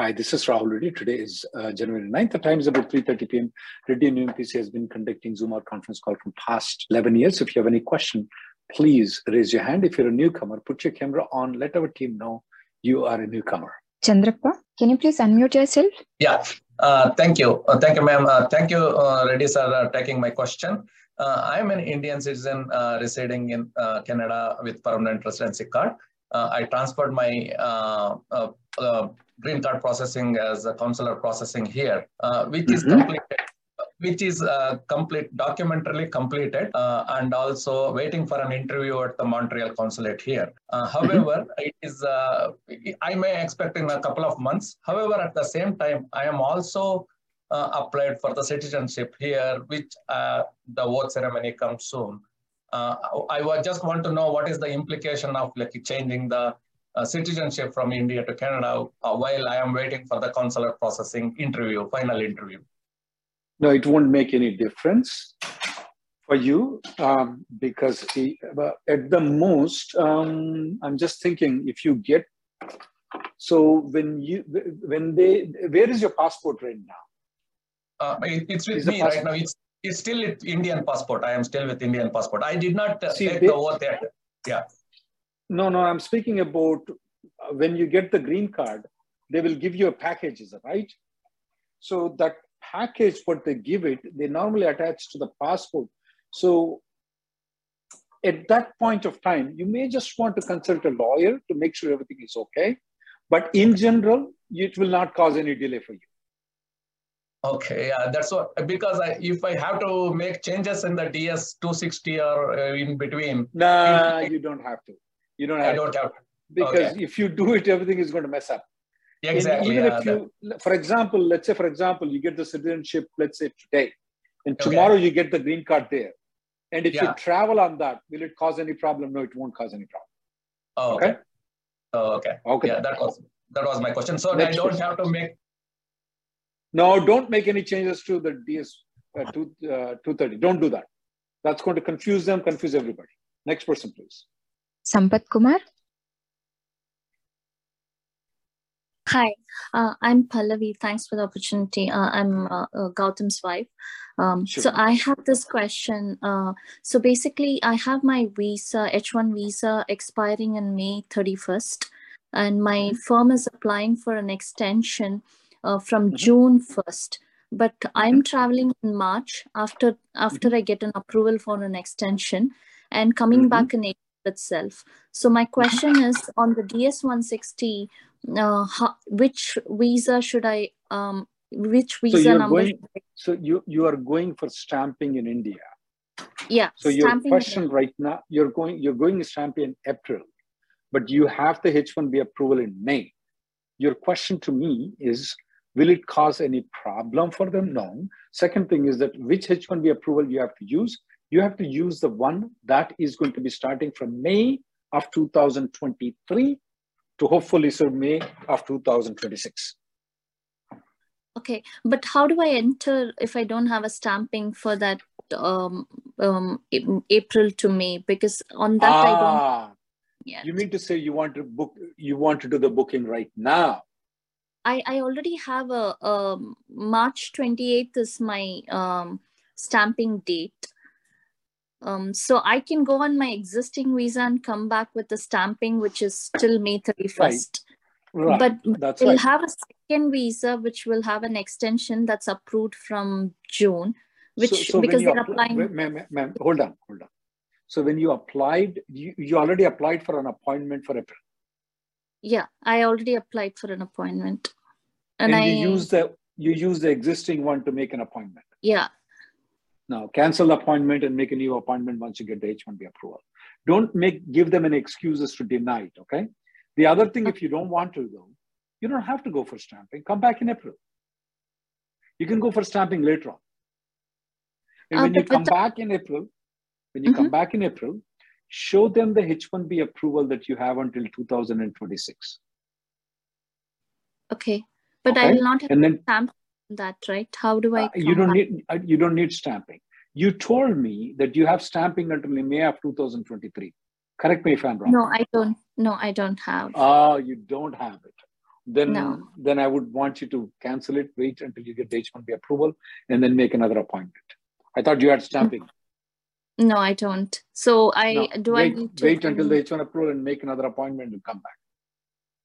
Hi, this is Rahul Reddy. Today is uh, January 9th. The time is about 3.30 p.m. Reddy and Neumann PC has been conducting Zoom out conference call from past 11 years. If you have any question, please raise your hand. If you're a newcomer, put your camera on. Let our team know you are a newcomer. Chandrappa, can you please unmute yourself? Yeah, uh, thank you. Uh, thank you, ma'am. Uh, thank you, uh, Reddy sir, uh, taking my question. Uh, I'm an Indian citizen uh, residing in uh, Canada with permanent residency card. Uh, I transferred my uh, uh, uh, green card processing as a consular processing here, uh, which mm-hmm. is completed, which is uh, complete, documentarily completed, uh, and also waiting for an interview at the Montreal consulate here. Uh, however, mm-hmm. it is uh, I may expect in a couple of months. However, at the same time, I am also uh, applied for the citizenship here, which the vote ceremony comes soon. I just want to know what is the implication of like changing the uh, citizenship from India to Canada uh, while I am waiting for the consular processing interview, final interview? No, it won't make any difference for you um, because at the most, um, I'm just thinking if you get so when you when they where is your passport right now? Uh, it, it's with me right now. It's it's still Indian passport. I am still with Indian passport. I did not uh, See, take they, the oath yet. Yeah. No, no, I'm speaking about when you get the green card, they will give you a package, is it right? So that package, what they give it, they normally attach to the passport. So at that point of time, you may just want to consult a lawyer to make sure everything is okay. But in general, it will not cause any delay for you. Okay, yeah, that's what because I, if I have to make changes in the DS 260 or uh, in between, nah, you don't have to. You don't have, I don't have because okay. if you do it, everything is going to mess up. Exactly. And even yeah, if you, that... for example, let's say, for example, you get the citizenship, let's say today, and tomorrow okay. you get the green card there. And if yeah. you travel on that, will it cause any problem? No, it won't cause any problem. Oh, okay. okay. Oh, okay. Okay. Yeah, that was that was my question. So Next I don't question. have to make. No, don't make any changes to the DS uh, two, uh, 230. Don't do that. That's going to confuse them, confuse everybody. Next person, please. Sampath Kumar. Hi, uh, I'm Pallavi. Thanks for the opportunity. Uh, I'm uh, uh Gautam's wife. Um, sure. So I have this question. Uh, so basically, I have my visa, H1 visa, expiring in May 31st, and my mm-hmm. firm is applying for an extension uh, from mm-hmm. June 1st. But I'm mm-hmm. traveling in March after after mm-hmm. I get an approval for an extension, and coming mm-hmm. back in April itself. So my question is on the DS160, uh, how, which visa should I, um, which visa so number? Going, so you, you are going for stamping in India. Yeah. So your question right now, you're going, you're going stamping in April, but you have the H1B approval in May. Your question to me is, will it cause any problem for them? No. Second thing is that which H1B approval you have to use you have to use the one that is going to be starting from May of 2023 to hopefully serve May of 2026. Okay, but how do I enter if I don't have a stamping for that um, um, April to May? Because on that ah, I don't. Ah, yet. You mean to say you want to book? You want to do the booking right now? I I already have a, a March 28th is my um, stamping date um, so I can go on my existing visa and come back with the stamping, which is still May 31st. Right. Right. But that's we'll right. have a second visa, which will have an extension that's approved from June, which so, so because they're applying. Ma'am, ma'am, hold on, hold on. So when you applied, you, you already applied for an appointment for April. Yeah, I already applied for an appointment, and, and I use the you use the existing one to make an appointment. Yeah. Now cancel the appointment and make a new appointment once you get the H1B approval. Don't make give them any excuses to deny it. Okay. The other thing, if you don't want to go, you don't have to go for stamping. Come back in April. You can go for stamping later on. And uh, when you come back in April, when you mm-hmm. come back in April, show them the H1B approval that you have until 2026. Okay, but okay? I will not have and then, stamp that, right? How do I? Uh, you don't need. Uh, you don't need stamping. You told me that you have stamping until May of 2023. Correct me if I'm wrong. No, I don't. No, I don't have. Oh, you don't have it. Then, no. then I would want you to cancel it. Wait until you get the H1B approval, and then make another appointment. I thought you had stamping. No, I don't. So I no, do wait, I need to wait until the H1 approval and make another appointment and come back.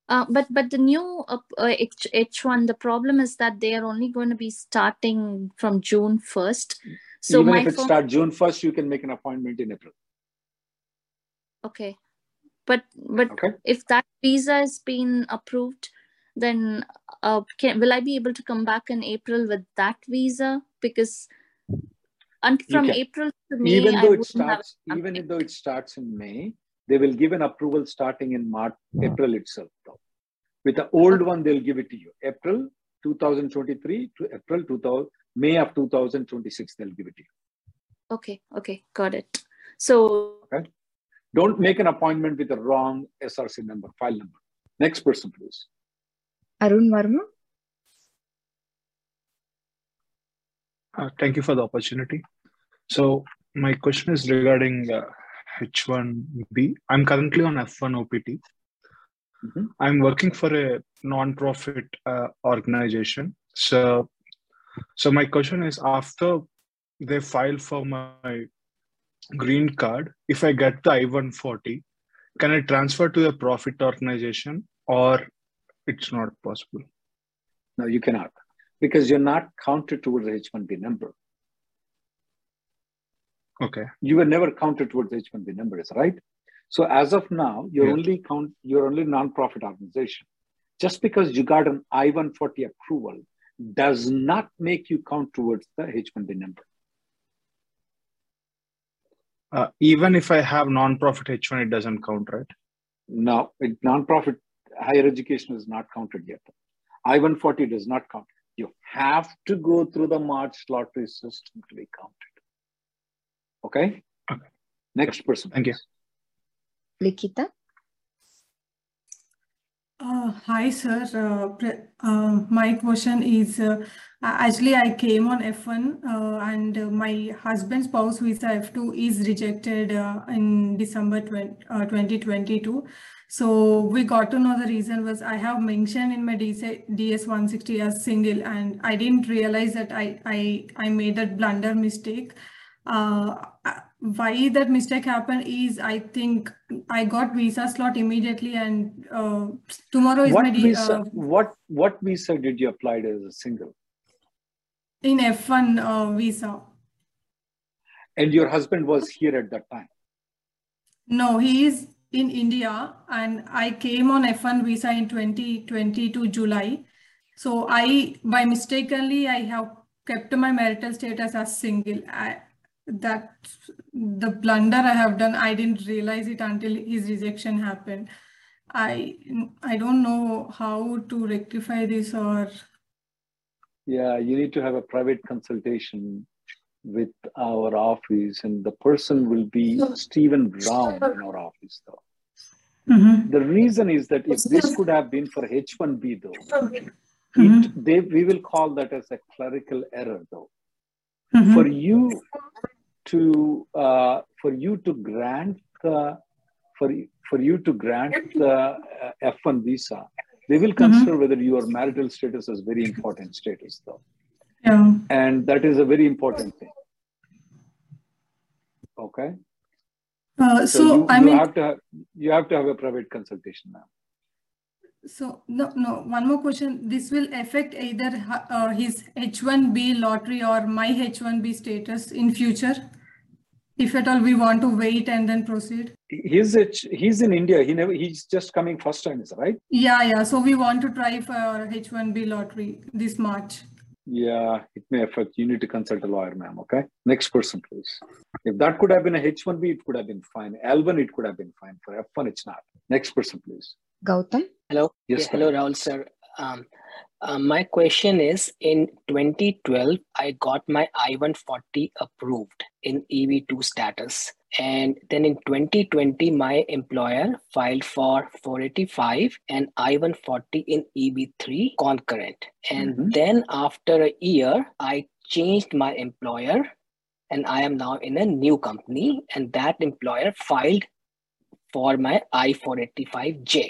Uh, but but the new uh, H, H1, the problem is that they are only going to be starting from June 1st. So even if it phone... starts June 1st, you can make an appointment in April. Okay. But but okay. if that visa has been approved, then uh, can, will I be able to come back in April with that visa? Because and from April to May, even though it starts, even though it starts in May, they will give an approval starting in March, April itself. Though. With the old one, they'll give it to you. April 2023 to April 2000, May of 2026, they'll give it to you. Okay, okay, got it. So, okay. don't make an appointment with the wrong SRC number, file number. Next person, please. Arun Varma. Uh, thank you for the opportunity. So my question is regarding uh, H1B. I'm currently on F1 OPT. Mm-hmm. I'm working for a non-profit uh, organization. So, so my question is: after they file for my green card, if I get the I-140, can I transfer to a profit organization, or it's not possible? No, you cannot, because you're not counted towards the H1B number. Okay. You were never counted towards H1B numbers, right? So as of now, you're only count you're only non-profit organization. Just because you got an I-140 approval does not make you count towards the H1B number. Uh, even if I have non-profit H1, it doesn't count, right? No, it, non-profit higher education is not counted yet. I-140 does not count. You have to go through the March lottery system to be counted. Okay? Okay. Next person. Thank you. Likita? Uh, hi, sir. Uh, uh, my question is uh, actually, I came on F1 uh, and my husband's spouse visa F2 is rejected uh, in December 20, 2022. So we got to know the reason was I have mentioned in my DS 160 as single, and I didn't realize that I, I, I made that blunder mistake uh, why that mistake happened is I think I got visa slot immediately and uh, tomorrow is what my visa, uh, what what visa did you apply as a single? In F1 uh, visa. And your husband was here at that time? No, he is in India and I came on F1 visa in 2022 July. So I, by mistakenly, I have kept my marital status as single. I, that the blunder I have done, I didn't realize it until his rejection happened. I I don't know how to rectify this or. Yeah, you need to have a private consultation with our office, and the person will be Stephen Brown in our office, though. Mm-hmm. The reason is that if this could have been for H1B, though, mm-hmm. it, they, we will call that as a clerical error, though. Mm-hmm. For you to uh, for you to grant the for for you to grant the uh, F1 visa, they will consider mm-hmm. whether your marital status is very important status, though. Yeah. And that is a very important thing. Okay. Uh, so, so you, I you mean, have to have, you have to have a private consultation now. So no, no. One more question. This will affect either uh, his H1B lottery or my H1B status in future, if at all we want to wait and then proceed. He's he's in India. He never. He's just coming first time, is right? Yeah, yeah. So we want to try for H1B lottery this March. Yeah, it may affect. You need to consult a lawyer, ma'am. Okay. Next person, please. If that could have been a H1B, it could have been fine. L1, it could have been fine. For F1, it's not. Next person, please. Gautam. Hello. Yes. Yeah, hello, Rahul sir. Um, uh, my question is in 2012, I got my I-140 approved in EB2 status. And then in 2020, my employer filed for 485 and I-140 in EB3 concurrent. And mm-hmm. then after a year, I changed my employer and I am now in a new company. And that employer filed for my I-485J.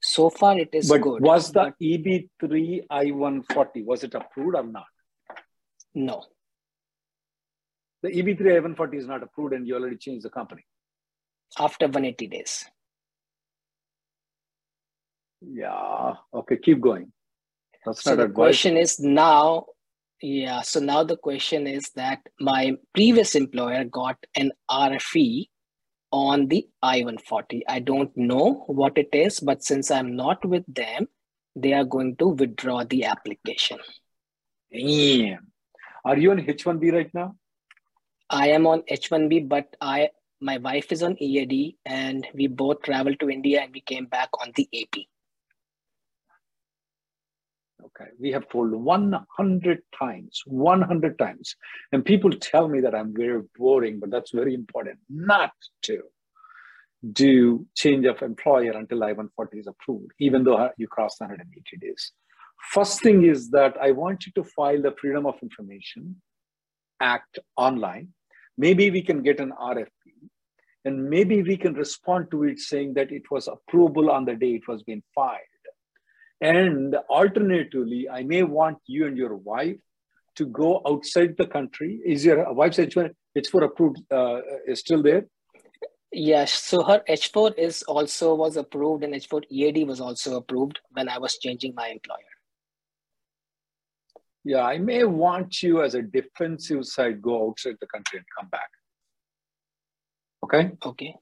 So far, it is but good. Was the EB3 I-140, was it approved or not? No. The EB3 I-140 is not approved and you already changed the company. After 180 days. Yeah. Okay, keep going. That's so the advice. question is now, yeah. So now the question is that my previous employer got an RFE on the I-140. I don't know what it is, but since I'm not with them, they are going to withdraw the application. Damn. Are you on H1B right now? I am on H1B, but I my wife is on EAD and we both traveled to India and we came back on the AP. Okay, we have told 100 times, 100 times. And people tell me that I'm very boring, but that's very important not to do change of employer until I-140 is approved, even though you cross 180 days. First thing is that I want you to file the Freedom of Information Act online. Maybe we can get an RFP and maybe we can respond to it saying that it was approvable on the day it was being filed and alternatively, I may want you and your wife to go outside the country. Is your wife's H1, H4 approved, uh, is still there? Yes. So her H4 is also was approved and H4 EAD was also approved when I was changing my employer. Yeah, I may want you as a defensive side go outside the country and come back. Okay. Okay.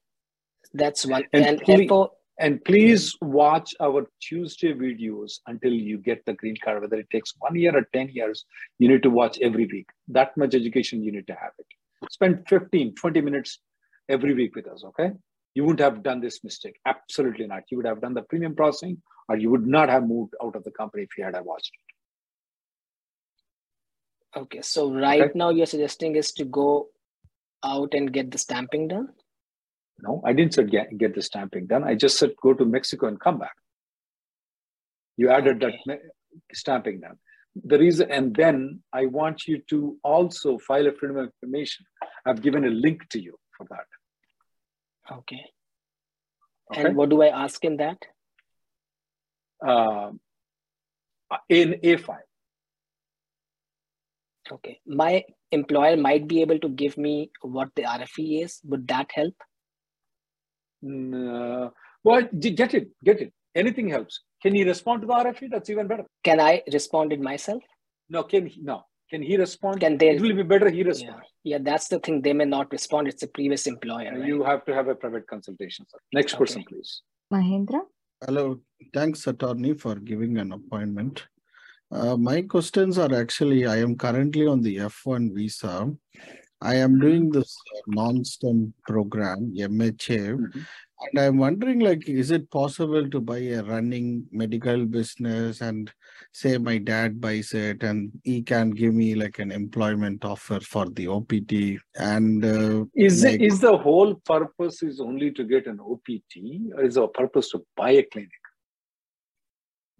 That's one. And, and please, F4, and please watch our Tuesday videos until you get the green card, whether it takes one year or 10 years, you need to watch every week. That much education, you need to have it. Spend 15, 20 minutes every week with us, okay? You wouldn't have done this mistake. Absolutely not. You would have done the premium processing or you would not have moved out of the company if you had watched it. Okay, so right okay. now you're suggesting is to go out and get the stamping done? No, I didn't say get, get the stamping done. I just said go to Mexico and come back. You added that stamping done. The reason, and then I want you to also file a freedom of information. I've given a link to you for that. Okay. okay. And what do I ask in that? Uh, in A5. Okay. My employer might be able to give me what the RFE is. Would that help? Uh, well, get it, get it. Anything helps. Can he respond to the RFE? That's even better. Can I respond it myself? No, can he? No. Can he respond? Can they? It will be better he respond. Yeah, yeah that's the thing. They may not respond. It's a previous employer. Right? You have to have a private consultation. Sir. Next okay. person, please. Mahendra. Hello. Thanks, attorney, for giving an appointment. Uh, my questions are actually, I am currently on the F1 visa. I am doing this non-STEM program, MHA, mm-hmm. And I'm wondering, like, is it possible to buy a running medical business and say my dad buys it and he can give me like an employment offer for the OPT? And uh, is is the whole purpose is only to get an OPT, or is the purpose to buy a clinic?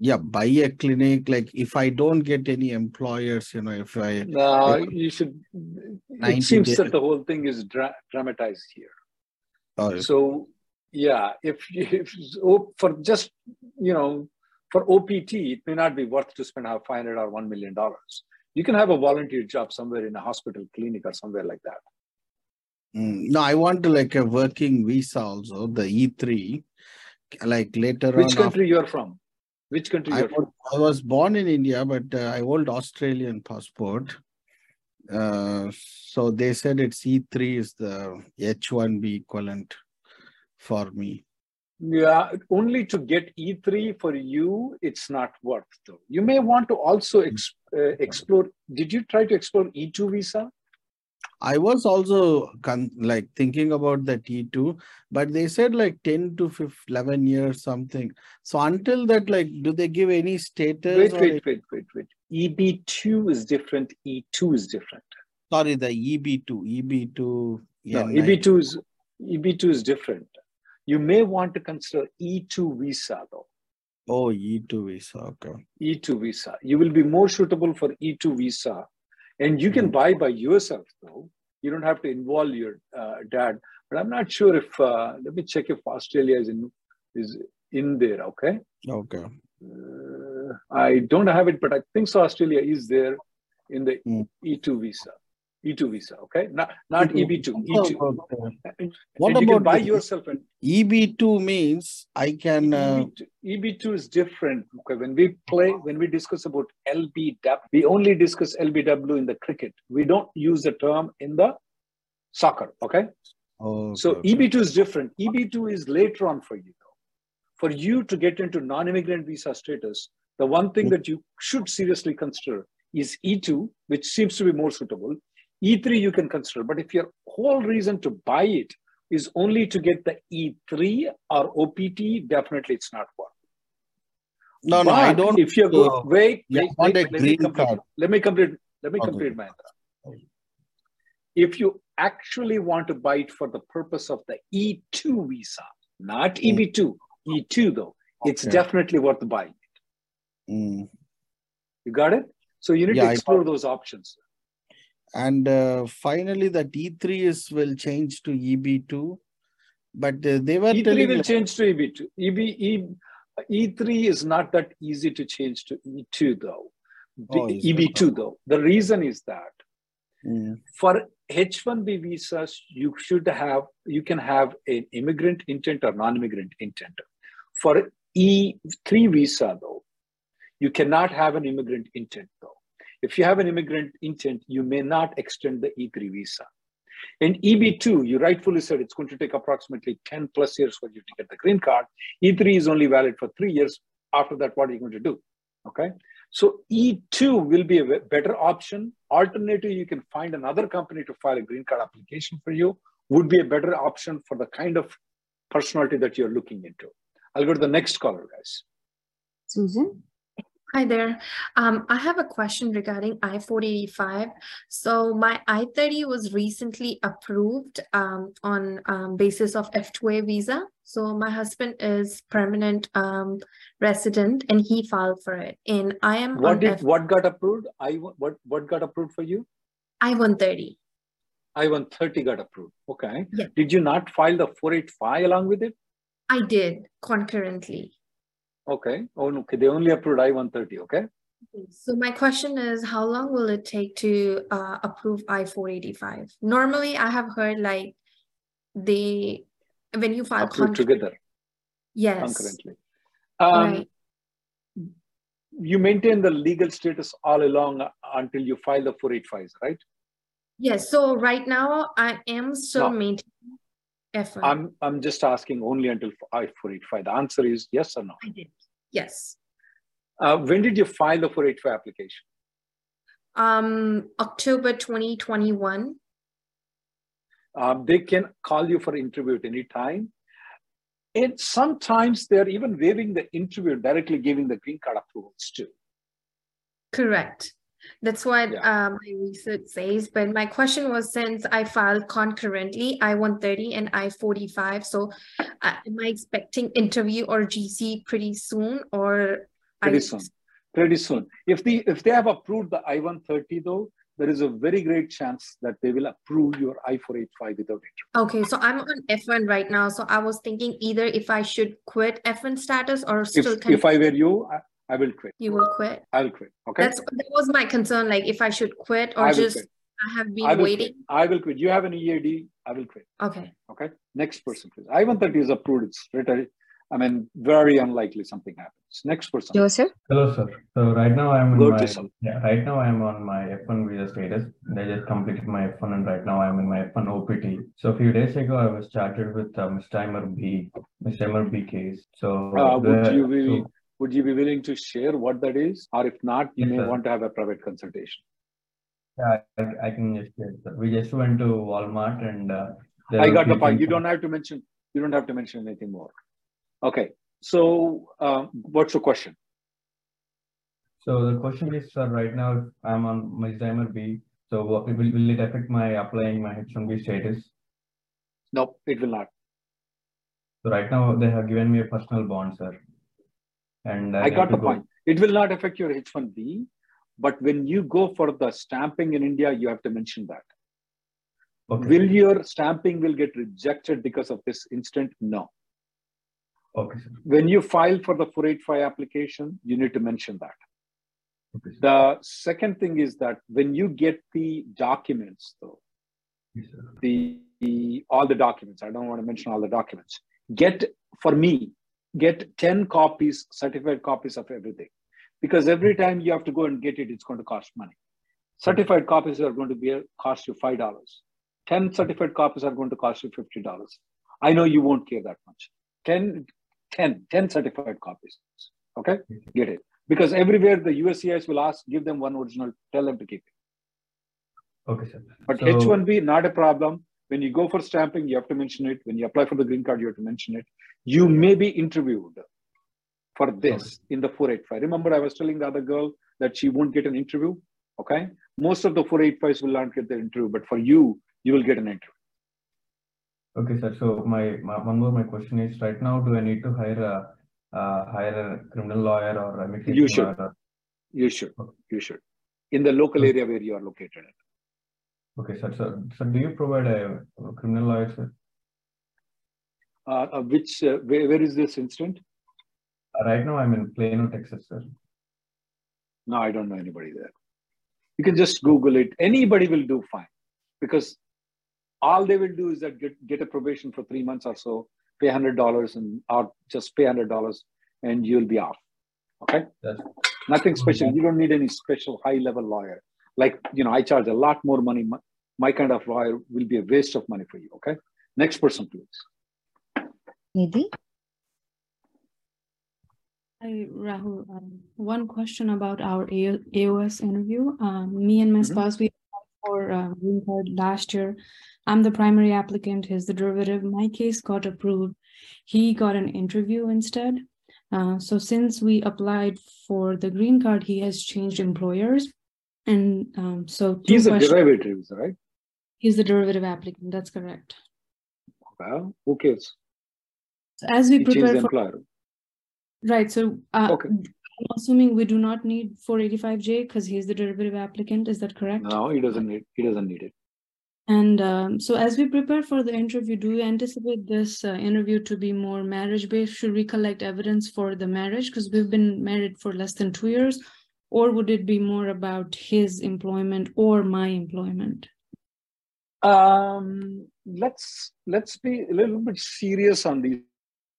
Yeah buy a clinic like if i don't get any employers you know if i no if, you should it seems days. that the whole thing is dra- dramatized here oh, so yeah if, if for just you know for opt it may not be worth to spend 500 or 1 million dollars you can have a volunteer job somewhere in a hospital clinic or somewhere like that mm, no i want to like a working visa also the e3 like later on. which country after, you're from Which country? I, I was born in India, but uh, I hold Australian passport. Uh, so they said it's E3 is the H1B equivalent for me. Yeah, only to get E3 for you, it's not worth though. You may want to also ex- uh, explore. Did you try to explore E2 visa? I was also con- like thinking about the T2, but they said like 10 to 15, 11 years something. So until that, like, do they give any status? Wait, wait, wait, wait, wait. EB2 is different. E2 is different. Sorry, the EB2, EB2. No, EB2 is EB2 is different. You may want to consider E2 visa though. Oh, E2 visa. Okay. E2 visa. You will be more suitable for E2 visa and you can hmm. buy by yourself, though. You don't have to involve your uh, dad. But I'm not sure if, uh, let me check if Australia is in, is in there, okay? Okay. Uh, I don't have it, but I think so Australia is there in the mm. E2 visa. E2 visa, okay? Not not EB2, E2. Okay. What and about buy yourself and EB2 means I can uh... EB2, EB2 is different. Okay, when we play, when we discuss about LBW, we only discuss LBW in the cricket. We don't use the term in the soccer, okay? Oh, so okay. EB2 is different. EB2 is later on for you. For you to get into non-immigrant visa status, the one thing mm. that you should seriously consider is E2, which seems to be more suitable. E3 you can consider, but if your whole reason to buy it is only to get the E3 or OPT, definitely it's not worth. No, but no, I don't. If you're good, uh, wait, wait, wait, let, me complete, let me complete. Let me okay. complete my answer. If you actually want to buy it for the purpose of the E2 visa, not mm. EB2, E2 though, okay. it's definitely worth buying it. Mm. You got it? So you need yeah, to explore those options. And uh, finally, the E3 is will change to EB2, but uh, they were E3 will like... change to EB2. EB, e, E3 is not that easy to change to E2 though. Oh, EB2 though. The reason is that mm. for H1B visas, you should have, you can have an immigrant intent or non-immigrant intent. For E3 visa though, you cannot have an immigrant intent though. If you have an immigrant intent, you may not extend the E3 visa. In EB2, you rightfully said it's going to take approximately 10 plus years for you to get the green card. E3 is only valid for three years. After that, what are you going to do? Okay. So E2 will be a better option. Alternative, you can find another company to file a green card application for you, would be a better option for the kind of personality that you're looking into. I'll go to the next caller, guys. Susan? Hi there. Um, I have a question regarding I-485. So my I-30 was recently approved um, on um, basis of F2A visa. So my husband is permanent um, resident and he filed for it. And I am what did F what got approved? I what what got approved for you? I-130. I-130 got approved. Okay. Yeah. Did you not file the 485 along with it? I did concurrently. Okay. Oh, no, okay. They only approved I-130. Okay. So my question is, how long will it take to uh, approve I-485? Normally, I have heard like they, when you file approve together. Yes. Concurrently. Um, right. You maintain the legal status all along until you file the 485s, right? Yes. So right now, I am still no. maintaining F1. I'm I'm just asking only until I-485. The answer is yes or no. I did. Yes. Uh, when did you file the 485 application? Um, October 2021. Um, they can call you for interview at any time. And sometimes they're even waiving the interview, directly giving the green card approvals too. Correct. That's what yeah. uh, my research says. But my question was since I filed concurrently I-130 and I-45, so uh, am I expecting interview or GC pretty soon or? Pretty I... soon, pretty soon. If, the, if they have approved the I-130 though, there is a very great chance that they will approve your I-485 without interview. Okay, so I'm on F1 right now. So I was thinking either if I should quit F1 status or still if, if I were you, I will quit. You will quit. I will quit. Okay. That's that was my concern. Like if I should quit or just quit. I have been I waiting. Quit. I will quit. You have an EAD. I will quit. Okay. Okay. Next person, please. I-130 is approved. It's straight. I mean, very unlikely something happens. Next person. Joseph. Hello, sir. So right now I'm in my yeah, right now I'm on my F1 visa status. I just completed my F1 and right now I'm in my F1 OPT. So a few days ago I was chatted with uh, Mr. B, Mr. B case. So uh, would the, you be so, would you be willing to share what that is, or if not, you yes, may sir. want to have a private consultation. Yeah, I, I can just share. Sir. We just went to Walmart and. Uh, I got the point. You don't have to mention. You don't have to mention anything more. Okay. So, uh, what's your question? So the question is, sir, right now I'm on my Dimer B. So will, will it affect my applying my H1B status? No, it will not. So right now they have given me a personal bond, sir. And I, I got the go. point. It will not affect your H1B, but when you go for the stamping in India, you have to mention that. Okay. Will your stamping will get rejected because of this incident? No. Okay. Sir. When you file for the 485 application, you need to mention that. Okay, the second thing is that when you get the documents, though, yes, the, the all the documents, I don't want to mention all the documents. Get for me, get 10 copies, certified copies of everything. Because every time you have to go and get it, it's going to cost money. Certified copies are going to be cost you five dollars. 10 certified copies are going to cost you $50. I know you won't care that much. 10, 10, 10 certified copies. Okay, get it. Because everywhere the USCIS will ask, give them one original, tell them to keep it. Okay, sir. But so, H1B, not a problem. When you go for stamping, you have to mention it. When you apply for the green card, you have to mention it. You may be interviewed for this okay. in the 485. Remember, I was telling the other girl that she won't get an interview. Okay. Most of the 485s will not get the interview, but for you, you will get an interview. Okay, sir. So my, my one more my question is right now, do I need to hire a uh, hire a criminal lawyer or a you should. Lawyer? You should. You should. In the local area where you are located. Okay, sir. So, so do you provide a, a criminal lawyer, sir? Uh, uh, which uh, where, where is this incident? Uh, right now, I'm in Plano, Texas, sir. No, I don't know anybody there. You can just Google it. Anybody will do fine because all they will do is that get, get a probation for three months or so, pay hundred dollars and or just pay hundred dollars and you'll be off. Okay. That's Nothing special. You don't need any special high level lawyer. Like, you know, I charge a lot more money. My, my kind of lawyer will be a waste of money for you. Okay. Next person, please. Nidhi. Hi, Rahul. Um, one question about our AOS interview. Um, me and my mm-hmm. spouse, we applied for uh, green card last year. I'm the primary applicant. He's the derivative. My case got approved. He got an interview instead. Uh, so since we applied for the green card, he has changed employers. And um, so he's a derivative, right? He's the derivative applicant. That's correct. Well, who cares? So as we he prepare for employer. right, so uh, okay. I'm assuming we do not need 485J because he's the derivative applicant. Is that correct? No, he doesn't need. He doesn't need it. And um, so, as we prepare for the interview, do you anticipate this uh, interview to be more marriage based? Should we collect evidence for the marriage because we've been married for less than two years, or would it be more about his employment or my employment? Um, let's let's be a little bit serious on these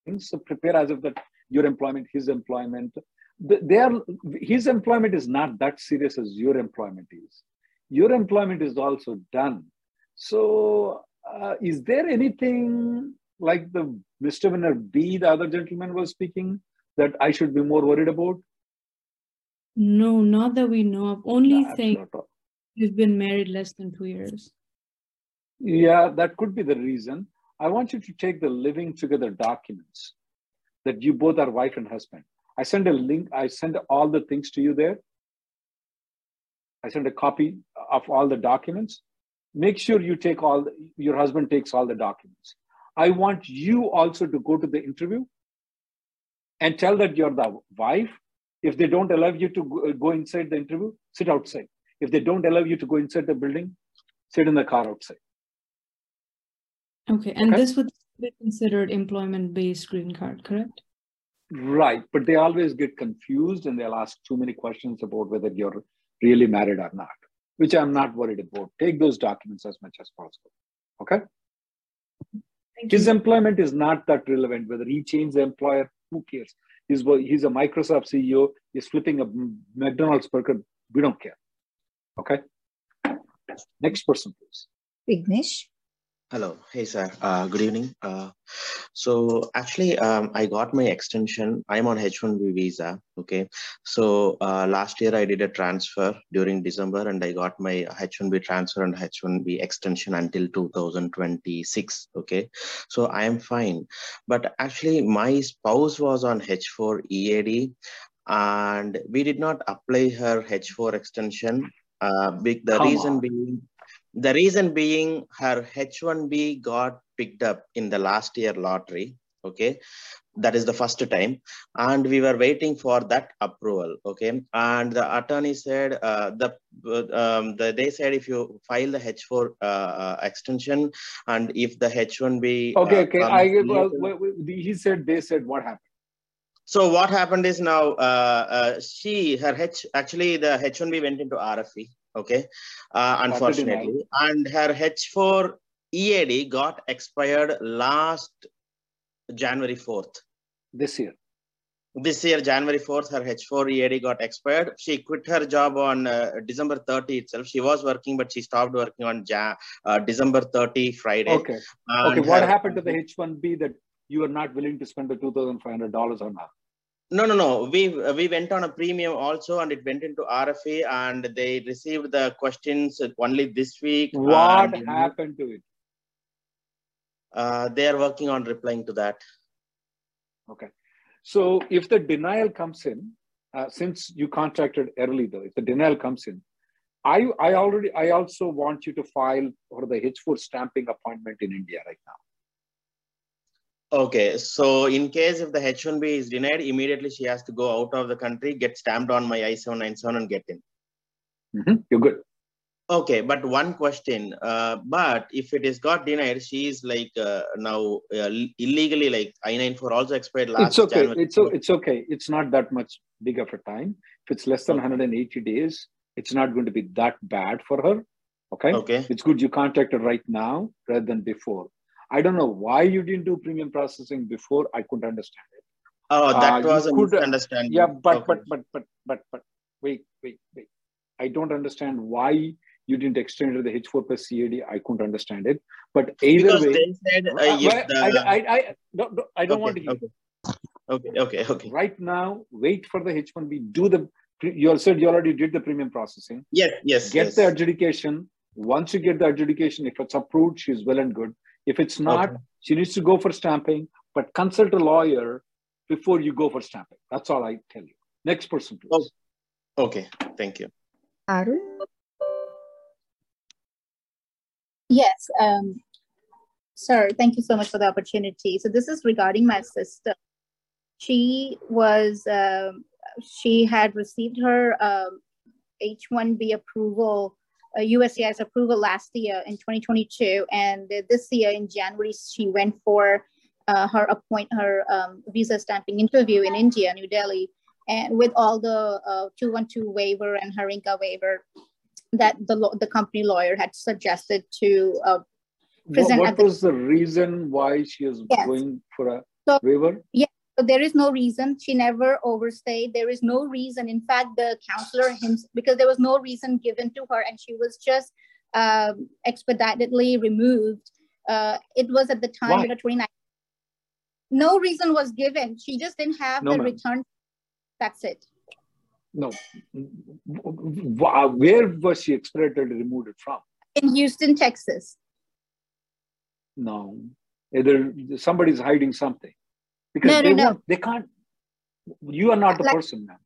things. So prepare as if that your employment, his employment, their his employment is not that serious as your employment is. Your employment is also done. So, uh, is there anything like the misdemeanor B, the other gentleman was speaking, that I should be more worried about? No, not that we know of. Only no, thing we've been married less than two years. Yeah, that could be the reason. I want you to take the living together documents that you both are wife and husband. I send a link, I send all the things to you there. I send a copy of all the documents. Make sure you take all, your husband takes all the documents. I want you also to go to the interview and tell that you're the wife. If they don't allow you to go inside the interview, sit outside. If they don't allow you to go inside the building, sit in the car outside. Okay, and okay? this would be considered employment-based green card, correct? Right, but they always get confused and they'll ask too many questions about whether you're really married or not, which I'm not worried about. Take those documents as much as possible. Okay? Thank His you. employment is not that relevant. Whether he changed the employer, who cares? He's, he's a Microsoft CEO. He's flipping a McDonald's burger. We don't care. Okay. Next person, please. Vignesh. Hello. Hey, sir. Uh, good evening. Uh, so actually, um, I got my extension. I'm on H-1B visa. Okay. So uh, last year I did a transfer during December and I got my H-1B transfer and H-1B extension until 2026. Okay. So I am fine. But actually my spouse was on H-4 EAD and we did not apply her H-4 extension. Uh, big, the Come reason on. being the reason being her H1B got picked up in the last year lottery. Okay. That is the first time. And we were waiting for that approval. Okay. And the attorney said, uh, the, um, the, they said if you file the H4 uh, uh, extension and if the H1B. Uh, okay. Okay. I, well, he said, they said, what happened? So what happened is now uh, uh, she her H actually the H1B went into RFE okay? Uh, unfortunately. And her h4 ead got expired last january 4th this year. This year january 4th her h4 ead got expired. She quit her job on uh, december 30 itself. She was working but she stopped working on ja- uh, december 30 friday. Okay. Okay what her- happened to the h1b that you are not willing to spend the $2500 or not no, no, no. We we went on a premium also, and it went into RFE, and they received the questions only this week. What and, happened to it? Uh, they are working on replying to that. Okay. So if the denial comes in, uh, since you contracted early though, if the denial comes in, I I already I also want you to file for the H4 stamping appointment in India right now. Okay, so in case if the H1B is denied, immediately she has to go out of the country, get stamped on my I-797 and get in. Mm-hmm. You're good. Okay, but one question. Uh, but if it is got denied, she is like uh, now uh, illegally like I-94 also expired last It's okay. January. It's, it's okay. It's not that much big of a time. If it's less than okay. 180 days, it's not going to be that bad for her. Okay. Okay. It's good you contacted right now rather than before. I don't know why you didn't do premium processing before. I couldn't understand it. Oh, that uh, was a could, misunderstanding. Yeah, but okay. but but but but but wait wait wait. I don't understand why you didn't extend to the H4 plus EAD. I couldn't understand it. But either because way, they said uh, uh the... I, I, I, no, I don't okay, want to hear. Okay. okay, okay, okay. Right now, wait for the H1B. Do the you said you already did the premium processing. Yes, yes. Get yes. the adjudication. Once you get the adjudication, if it's approved, she's well and good. If it's not, okay. she needs to go for stamping, but consult a lawyer before you go for stamping. That's all I tell you. Next person, please. Oh, okay, thank you. Arun? Yes, um, sir, thank you so much for the opportunity. So this is regarding my sister. She was, um, she had received her um, H-1B approval uh, USCIS approval last year in 2022, and this year in January she went for uh, her appoint her um, visa stamping interview in India, New Delhi, and with all the uh, 212 waiver and Harinka waiver that the the company lawyer had suggested to uh, present. What, what was the, the, reason why she was yes. going for a so, waiver? Yeah, there is no reason. She never overstayed. There is no reason. In fact the counselor himself because there was no reason given to her and she was just um, expeditedly removed. Uh, it was at the time Why? you know 29 no reason was given. She just didn't have no, the return. That's it. No. Where was she expedited removed from? In houston texas. No. Either somebody's hiding something because no, they, no, no. they can't you are not the like, person now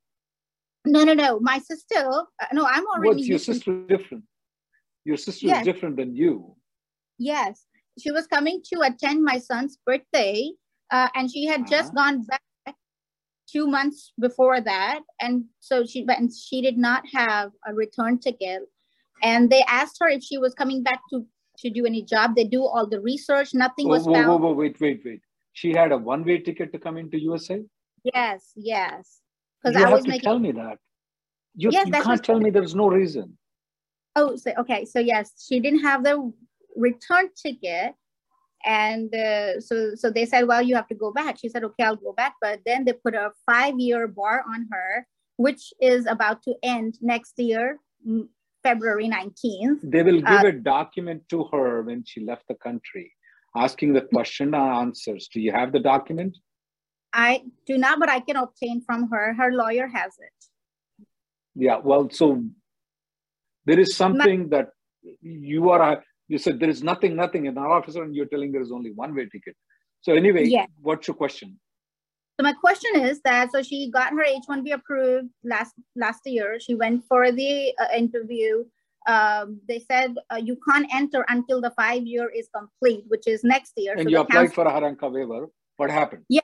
no no no. My sister uh, no i'm already what's your sister different. Your sister yes. is different than you. Yes. She was coming to attend my son's birthday uh, and she had uh-huh. just gone back two months before that and so she but she did not have a return ticket. And they asked her if she was coming back to to do any job. They do all the research. Nothing was whoa, found. whoa, whoa, wait wait wait she had a one-way ticket to come into USA? Yes, yes. Because I have was to making... tell me that. You, yes, you can't tell me there's no reason. Oh, so, okay. So yes, she didn't have the return ticket, and uh, so so they said well you have to go back she said okay i'll go back but then they put a five year bar on her which is about to end next year february 19th they will give uh, a document to her when she left the country asking the question and answers do you have the document i do not but i can obtain from her her lawyer has it yeah well so there is something that you are you said there is nothing, nothing in our officer, and you're telling there is only one way ticket. So anyway, yeah. what's your question? So my question is that so she got her H1B approved last last year. She went for the uh, interview. Um, they said uh, you can't enter until the five year is complete, which is next year. And so you applied for a Haranka waiver. What happened? Yeah,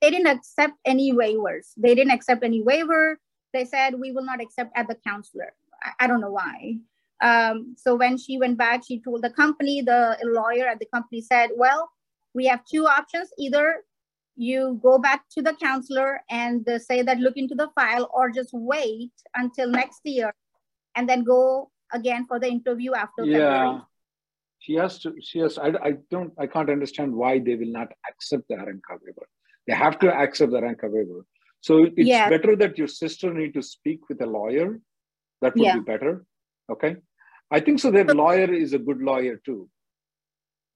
they didn't accept any waivers. They didn't accept any waiver. They said we will not accept at the counselor. I, I don't know why. Um, so when she went back, she told the company, the lawyer at the company said, well, we have two options. Either you go back to the counselor and say that look into the file or just wait until next year and then go again for the interview after yeah February. she has to she has I, I don't i can't understand why they will not accept the Haranka waiver they have to accept the Haranka waiver so it's better that your sister need to speak with a lawyer that would yeah. be better okay I think so. Their lawyer is a good lawyer too.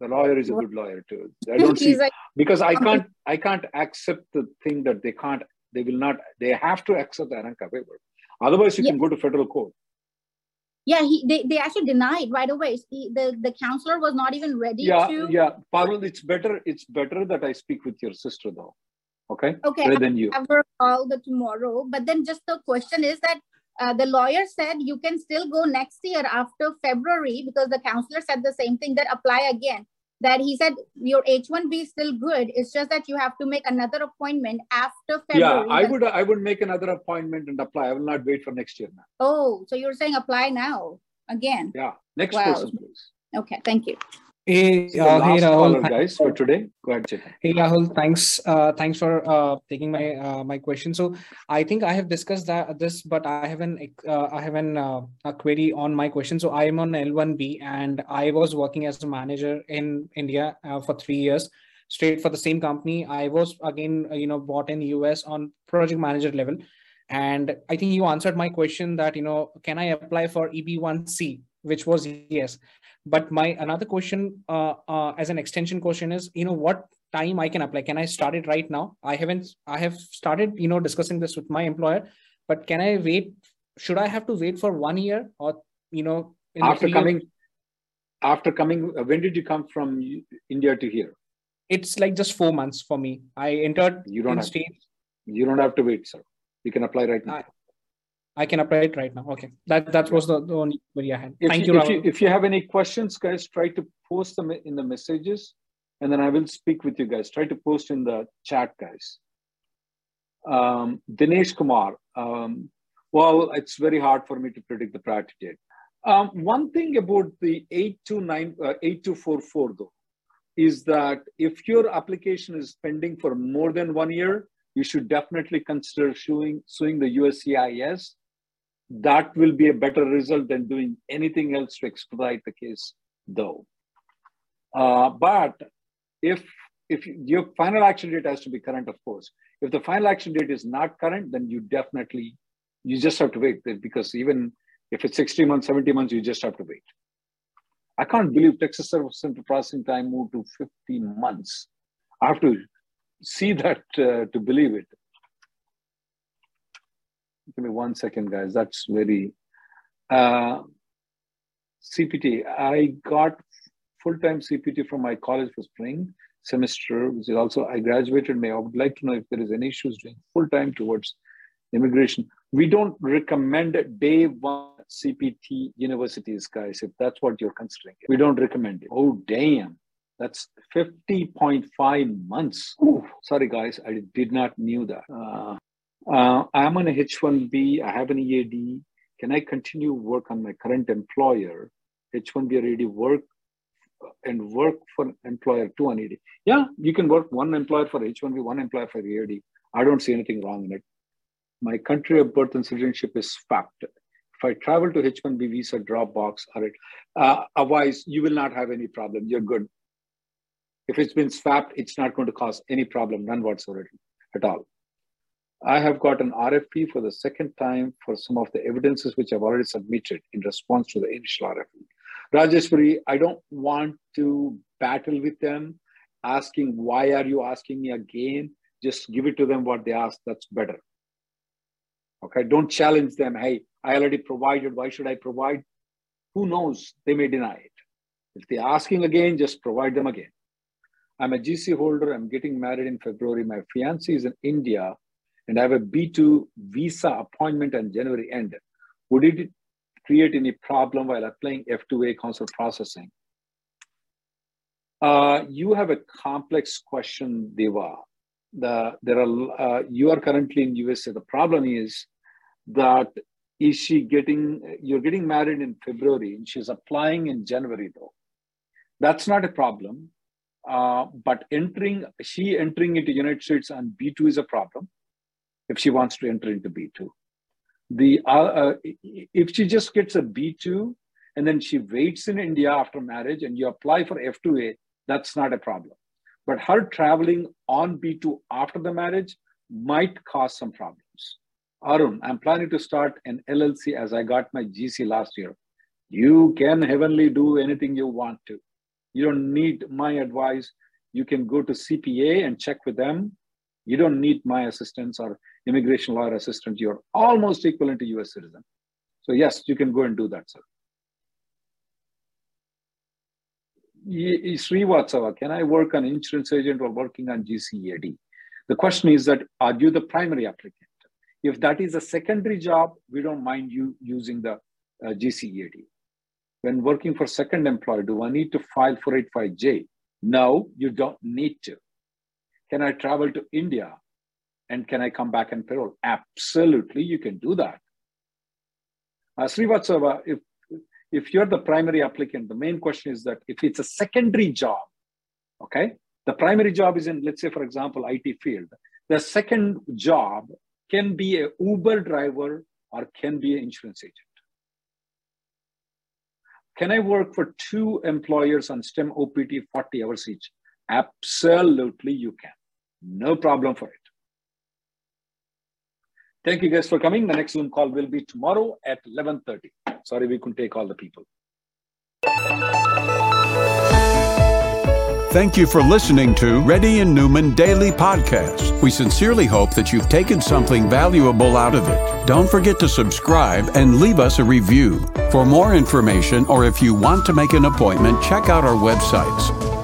The lawyer is a good lawyer too. I don't see like, because I can't I can't accept the thing that they can't they will not they have to accept the Haranka waiver. Otherwise, you can go to federal court. Yeah, he, they, they actually denied right away. He, the the counselor was not even ready yeah, to. Yeah, Parul, it's better. It's better that I speak with your sister though. Okay. Okay. Rather than you. Have her call the tomorrow, but then just the question is that uh, the lawyer said you can still go next year after February because the counselor said the same thing that apply again. That he said your H1B is still good. It's just that you have to make another appointment after February. Yeah, I would I would make another appointment and apply. I will not wait for next year now. Oh, so you're saying apply now again? Yeah. Next wow. person, please. Okay, thank you. Hey, uh, hey Rahul. guys, for today. Go ahead, Chetan. Hey Rahul, thanks. Uh, thanks for uh, taking my uh, my question. So I think I have discussed that this, but I have an uh, I have an uh, a query on my question. So I am on L1B, and I was working as a manager in India uh, for three years, straight for the same company. I was again, you know, bought in US on project manager level, and I think you answered my question that you know, can I apply for EB1C, which was yes but my another question uh, uh, as an extension question is you know what time i can apply? Can i start it right now? I haven't i have started you know discussing this with my employer but can i wait? Should i have to wait for one year or you know after coming after coming uh, when did you come from india to here? It's like just four months for me. I entered you don't have, states. You don't have to wait sir. You can apply right now. I can apply it right now. Okay, that that was the, the only query I had. If Thank you, you, if you, if you have any questions, guys, try to post them in the messages, and then I will speak with you guys. Try to post in the chat, guys. Um, Dinesh Kumar. Um, well, it's very hard for me to predict the priority date. Um, one thing about the 829, uh, 8244 though, is that if your application is pending for more than one year, you should definitely consider suing, suing the USCIS that will be a better result than doing anything else to expedite the case, though. Uh, but if if your final action date has to be current, of course. If the final action date is not current, then you definitely you just have to wait because even if it's 60 months, 70 months, you just have to wait. I can't believe Texas Service Center processing time moved to 15 months. I have to see that uh, to believe it. Give me one second, guys. That's very uh, CPT. I got full-time CPT from my college for spring semester, which is also I graduated May. I would like to know if there is any issues doing full-time towards immigration. We don't recommend day one CPT universities, guys, if that's what you're considering. We don't recommend it. Oh, damn. That's 50.5 months. Ooh, sorry, guys, I did not knew that. Uh, uh, I'm on a H1B. I have an EAD. Can I continue work on my current employer? H1B already work and work for employer two on EAD. Yeah, you can work one employer for H1B, one employer for EAD. I don't see anything wrong in it. My country of birth and citizenship is fact. If I travel to H1B visa Dropbox, all right. Uh, otherwise, you will not have any problem. You're good. If it's been swapped, it's not going to cause any problem, none whatsoever at all. I have got an RFE for the second time for some of the evidences which I've already submitted in response to the initial RFE. Rajeshwari, I don't want to battle with them asking, why are you asking me again? Just give it to them what they ask. That's better. Okay, don't challenge them. Hey, I already provided. Why should I provide? Who knows? They may deny it. If they're asking again, just provide them again. I'm a GC holder. I'm getting married in February. My fiance is in India and I have a B2 visa appointment on January end. Would it create any problem while applying F2A consular processing? Uh, you have a complex question, Deva. The, there are, uh, you are currently in USA. The problem is that is she getting, you're getting married in February and she's applying in January though. That's not a problem. Uh, but entering, she entering into United States on B2 is a problem if she wants to enter into B2. The, uh, uh, if she just gets a B2 and then she waits in India after marriage and you apply for F2A, that's not a problem. But her traveling on B2 after the marriage might cause some problems. Arun, I'm planning to start an LLC as I got my GC last year. You can heavenly do anything you want to. You don't need my advice. You can go to CPA and check with them. You don't need my assistance or immigration lawyer assistance. You're almost equivalent to US citizen. So yes, you can go and do that, sir. Srivatsava, can I work on insurance agent or working on GCEAD? The question is that are you the primary applicant? If that is a secondary job, we don't mind you using the uh. When working for second employer, do I need to file 485J? No, you don't need to. Can I travel to India and can I come back and payroll? Absolutely, you can do that. Uh, Srivatsava, if, if you're the primary applicant, the main question is that if it's a secondary job, okay, the primary job is in, let's say, for example, IT field. The second job can be a Uber driver or can be an insurance agent. Can I work for two employers on STEM OPT 40 hours each? Absolutely, you can. No problem for it. Thank you guys for coming. The next Zoom call will be tomorrow at 11.30. Sorry, we couldn't take all the people. Thank you for listening to Reddy and Neumann Daily Podcast. We sincerely hope that you've taken something valuable out of it. Don't forget to subscribe and leave us a review. For more information or if you want to make an appointment, check out our websites